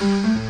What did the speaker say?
Mm-hmm.